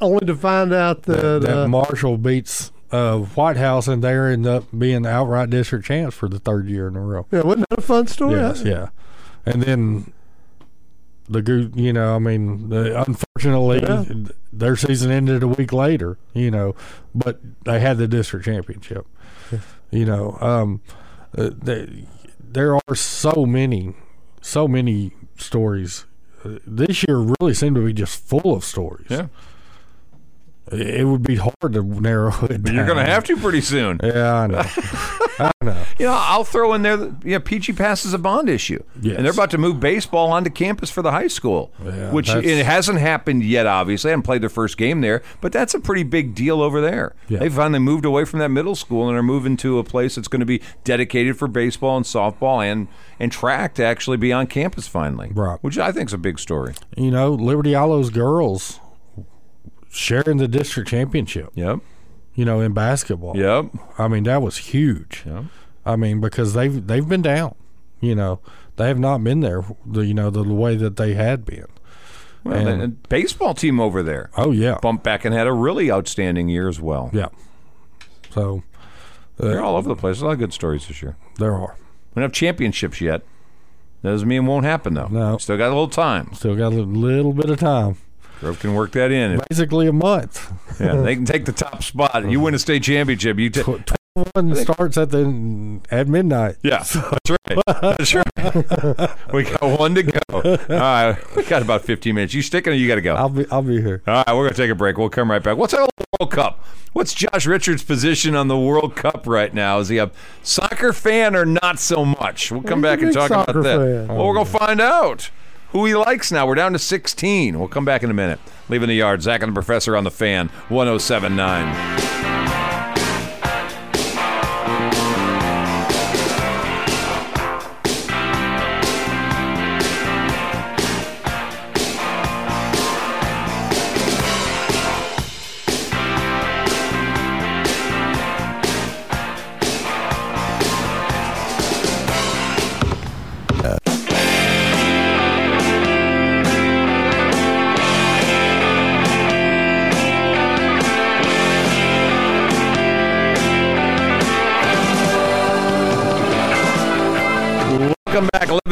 only to find out that, That, that uh, Marshall beats uh, White House, and they end up being the outright district champs for the third year in a row. yeah, wasn't that a fun story? Yes, yeah. And then the you know, I mean, the, unfortunately, Yeah. their season ended a week later, you know, but they had the district championship. You know, um, uh, there are so many, so many stories. Uh, This year really seemed to be just full of stories. Yeah. It would be hard to narrow (laughs) it down. You're going to have to pretty soon. Yeah, I know. (laughs) I know. You know, I'll throw in there that you know, PG Pass is a bond issue. Yes. And they're about to move baseball onto campus for the high school, Yeah, which that's- it hasn't happened yet, obviously. I haven't played their first game there, but that's a pretty big deal over there. Yeah. They finally moved away from that middle school and are moving to a place that's going to be dedicated for baseball and softball and, and track to actually be on campus finally, Right. which I think is a big story. You know, Liberty-Eylau's girls sharing the district championship. Yep. You know, in basketball. Yep. I mean, that was huge. Yep. I mean, because they've they've been down. You know, they have not been there. The you know the, way that they had been. Well, And- and, and baseball team over there Oh yeah, bumped back and had a really outstanding year as well. yeah. So uh, They're all over the place. A lot of good stories this year. there are We don't have championships yet. That doesn't mean it won't happen though. No. Still got a little time. still got a little bit of time. Grove can work that in. Basically a month. yeah, they can take the top spot. You win a state championship. You take. One starts at the at midnight. Yeah, that's right. That's right. we got one to go. All right, we got about 15 minutes. You sticking or you got to go? I'll be I'll be here. All right, we're going to take a break. We'll come right back. What's our World Cup? What's Josh Richert's position on the World Cup right now? Is he a soccer fan or not so much? We'll come He's back and talk about that. fan. Well, we're going to find out who he likes now. We're down to 16. We'll come back in a minute. Leaving the yard. Zach and the Professor on the fan, 1079.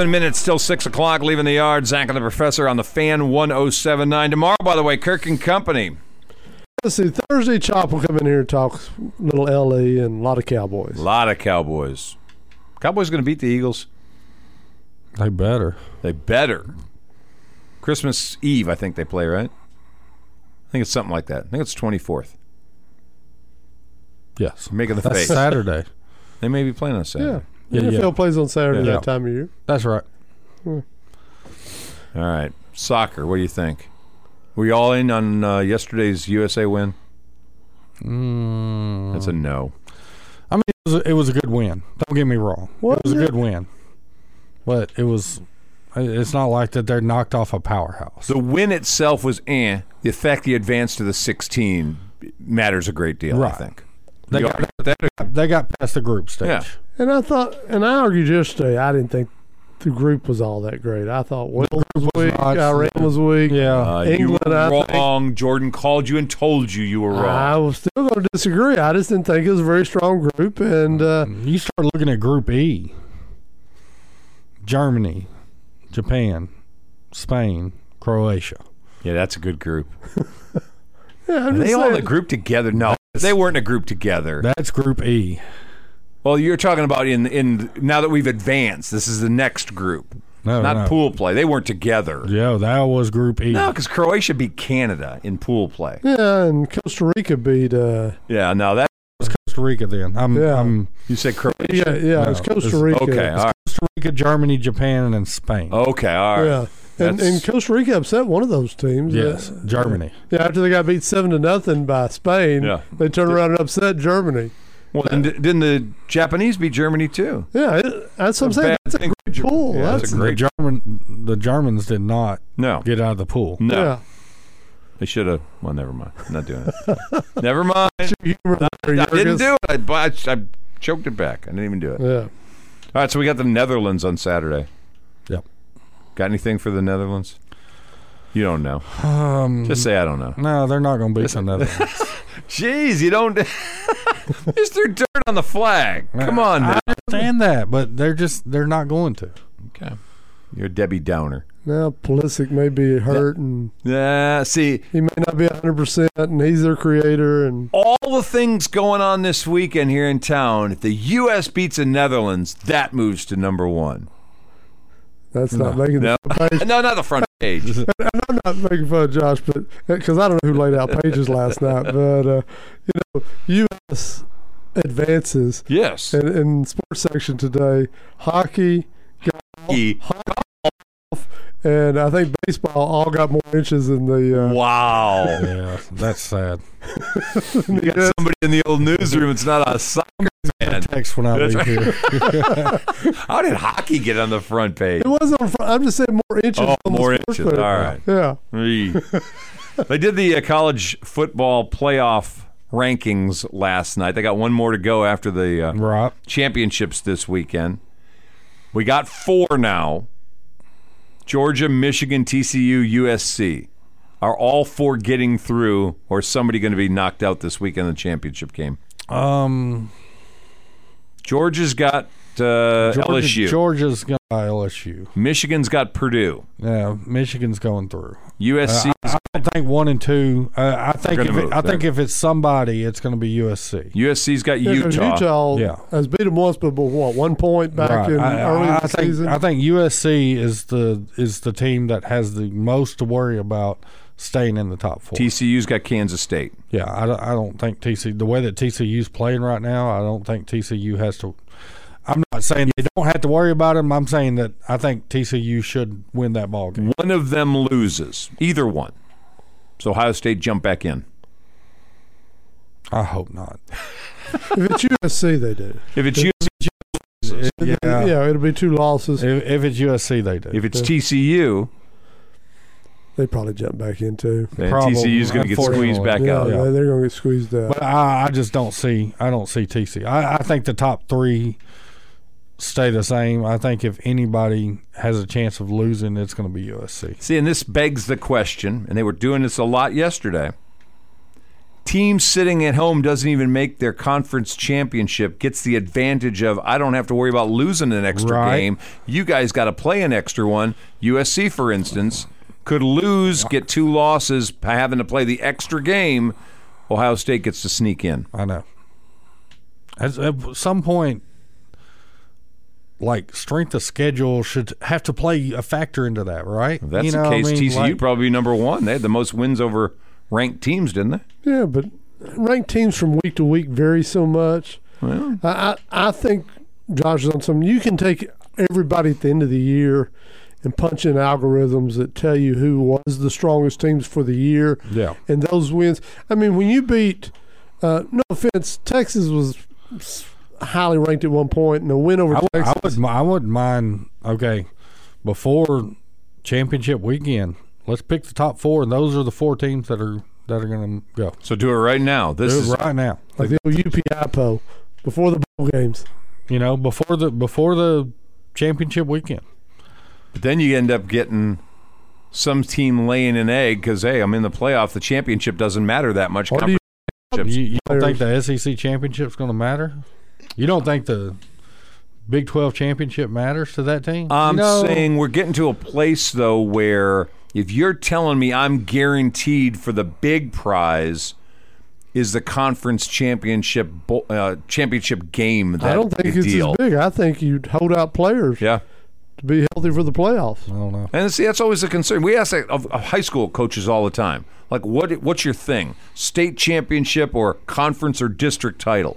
Welcome back. 11 minutes till 6 o'clock. Leaving the yard. Zach and the Professor on the fan 1079. Tomorrow, by the way, Kirk and Company. Let's see. Thursday, Chop will come in here and talk little LA and a lot of Cowboys. A lot of Cowboys. Cowboys going to beat the Eagles. They better. They better. Christmas Eve, I think they play, right? I think it's something like that. I think it's 24th. Yes. Making the That's face. Saturday. They may be playing on Saturday. Yeah. Yeah, NFL yeah. plays on Saturday Yeah. that time of year. That's right. All right. Soccer, what do you think? Were you all in on uh, yesterday's USA win? Mm, That's a no. I mean, it was, a, it was a good win. Don't get me wrong. Was it was a good win, but it was. It's not like that. They're knocked off a powerhouse. The win itself was eh. The fact he advanced to the 16 matters a great deal, I think. They You got, argue with that? they got past the group stage. Yeah. And I thought, and I argued yesterday, I didn't think the group was all that great. I thought Wales was weak, not- Iran was weak. Yeah. Uh, you England, were I think. wrong. Jordan called you and told you you were wrong. I was still going to disagree. I just didn't think it was a very strong group. And uh, You start looking at Group E. Germany, Japan, Spain, Croatia. yeah, that's a good group. (laughs) yeah, I'm Are just they all in a saying, group together? No, they weren't a group together. That's Group E. Well, you're talking about in in now that we've advanced. This is the next group, No, not no. pool play. They weren't together. Yeah, that was Group E. No, because Croatia beat Canada in pool play. yeah, and Costa Rica beat. Uh, Yeah, no, that was Costa Rica. Then I'm. Yeah. I'm you said Croatia. yeah, yeah, it was No, Costa it's- Rica. Okay, all right. Costa Rica, Germany, Japan, and Spain. Okay, all right. Yeah. And, and Costa Rica upset one of those teams. yes, Uh, Germany. Yeah, after they got beat seven to nothing by Spain, Yeah. they turned around and upset Germany. Well, then, di- didn't the Japanese beat Germany too? Yeah, it, that's what I'm saying. That's a thing great for Ger- pull. Yeah, that's that's a great. The German, the Germans did not No, get out of the pool. no, yeah. they should have. Well, never mind. I'm not doing it. (laughs) never mind. Humor there, I didn't do it. I, I, I choked it back. I didn't even do it. Yeah. All right, so we got the Netherlands on Saturday. Yep. Got anything for the Netherlands? You don't know. Um, Just say I don't know. no, they're not going to beat the Netherlands. (laughs) Jeez, you don't. (laughs) Just threw dirt on the flag. Come on now. I understand that, but they're just they're not going to. Okay. You're a Debbie Downer. Now Pulisic may be hurt, and Yeah, see, he may not be 100, percent and he's their creator. And all the things going on this weekend here in town. If the U.S. beats the Netherlands, that moves to number one. That's not making No, the page. no, not the front page. (laughs) And I'm not making fun of Josh, but because I don't know who laid out pages last (laughs) night, but uh, you know, U.S. advances. Yes. In, in sports section today, hockey, golf, and I think baseball all got more inches in the. Uh, Wow. Yeah, that's sad. (laughs) You got somebody in the old newsroom. It's not a soccer fan. Text when I That's leave here. right. (laughs) How did hockey get on the front page? It wasn't. On front, I'm just saying more inches. Oh, more inches. page. All right. Yeah. Three. they did the uh, college football playoff rankings last night. They got one more to go after the uh, right. championships this weekend. We got four now. Georgia, Michigan, TCU, USC. Are all four getting through, or is somebody going to be knocked out this week in the championship game? Um, Georgia's got uh, Georgia, LSU. Georgia's got LSU. Michigan's got Purdue. Yeah, Michigan's going through. USC. Uh, I, I don't think one and two. Uh, I think if it, move. I think if it's somebody, it's going to be USC. USC's got Yeah, 'cause Utah. Utah Yeah. has beat them once, but but what one point back Right. in I, early I, in the I think season. I think USC is the is the team that has the most to worry about staying in the top four. TCU's got Kansas State. Yeah, I don't, I don't think TCU the way that TCU's playing right now. I don't think TCU has to. I'm not saying they don't have to worry about them. I'm saying that I think TCU should win that ball game. One of them loses. Either one. So Ohio State jump back in. I hope not. (laughs) if it's USC, they do. If it's USC, Yeah, yeah, it'll be two losses. If, if it's USC, they do. if it's TCU, They probably jump back into. then Probably, TCU's going to get squeezed back Yeah, out. they- they're going to get squeezed out. But I, I just don't see. I don't see TC. I, I think the top three stay the same. I think if anybody has a chance of losing, it's going to be USC. See, and this begs the question, and they were doing this a lot yesterday. Team sitting at home doesn't even make their conference championship, gets the advantage of I don't have to worry about losing an extra Right. game. You guys got to play an extra one. USC, for instance, could lose, get two losses, having to play the extra game. Ohio State gets to sneak in. I know. At, at some point, like strength of schedule should have to play a factor into that, right? If that's You know the what I case. mean? TCU Like- probably be number one. They had the most wins over ranked teams, didn't they? Yeah, but ranked teams from week to week vary so much. Well, I, I I think Josh is on something. You can take everybody at the end of the year and punch in algorithms that tell you who was the strongest teams for the year. Yeah. And those wins. I mean, when you beat, uh, no offense, Texas was s- highly ranked at one point, and a win over I, would- Texas. I would. I wouldn't mind. Okay, before championship weekend, let's pick the top four, and those are the four teams that are that are going to go. so do it right now. This Do is it right now. like the old UPI poll before the bowl games. You know, before the before the championship weekend. But then you end up getting some team laying an egg because hey, I'm in the playoff. The championship doesn't matter that much. What do you- You, you don't think the SEC championship's going to matter? You don't think the Big Twelve championship matters to that team? I'm You know, saying we're getting to a place though where if you're telling me I'm guaranteed for the big prize is the conference championship uh, championship game. That I don't think it's deal. as big. I think you'd hold out players Yeah. to be healthy for the playoffs. I don't know. And see, that's always a concern. We ask that of, of high school coaches all the time. Like, what what's your thing? State championship or conference or district title?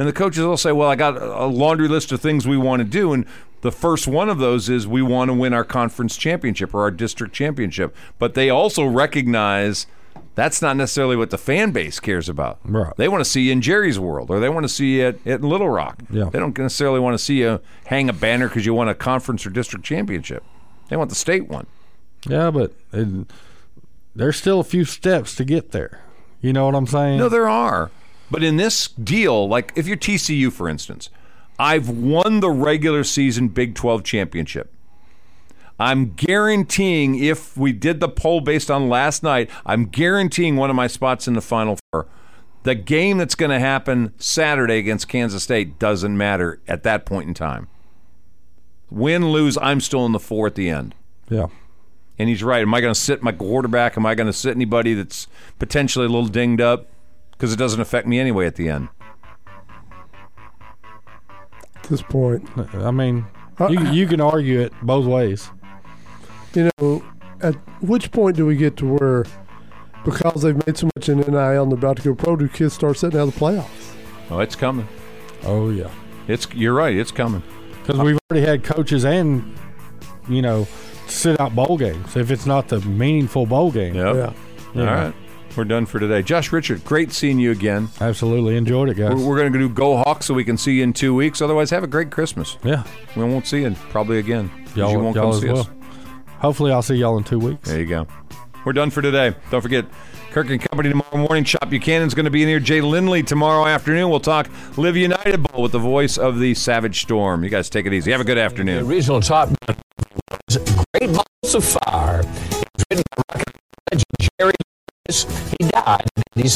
And the coaches will say, "Well, I got a laundry list of things we want to do, and the first one of those is we want to win our conference championship or our district championship." But they also recognize that's not necessarily what the fan base cares about. Right. They want to see you in Jerry's World, or they want to see you at, at Little Rock. Yeah. They don't necessarily want to see you hang a banner because you won a conference or district championship. They want the state one. Yeah, but it, there's still a few steps to get there. You know what I'm saying? No, there are. But in this deal, like if you're TCU, for instance, I've won the regular season Big 12 championship. I'm guaranteeing if we did the poll based on last night, I'm guaranteeing one of my spots in the Final Four. The game that's going to happen Saturday against Kansas State doesn't matter at that point in time. Win, lose, I'm still in the four at the end. yeah. And he's right. Am I going to sit my quarterback? Am I going to sit anybody that's potentially a little dinged up? Because it doesn't affect me anyway at the end. At this point, I mean, you, uh, you can argue it both ways. you know, at which point do we get to where, because they've made so much in NIL and they're about to go pro, do kids start sitting out the playoffs? Oh, it's coming. Oh yeah, It's you're right. It's coming. because we've already had coaches and you know sit out bowl games if it's not the meaningful bowl game. Yep. Yeah. Yeah. All right. We're done for today. Josh Richert, great seeing you again. Absolutely enjoyed it, guys. We're, we're going to do Go Hawks so we can see you in two weeks. Otherwise, have a great Christmas. yeah, We won't see you probably again. y'all, you won't y'all come as see well. us. Hopefully, I'll see y'all in two weeks. There you go. We're done for today. Don't forget, Kirk and Company tomorrow morning. Chop Buchanan's going to be in here. Jay Lindley tomorrow afternoon. We'll talk Live United Bowl with the voice of the Savage Storm. You guys take it easy. Have a good afternoon. The original Top Gun was Great Balls of Fire. It was written by rock legend Jerry Lewis. He died 96.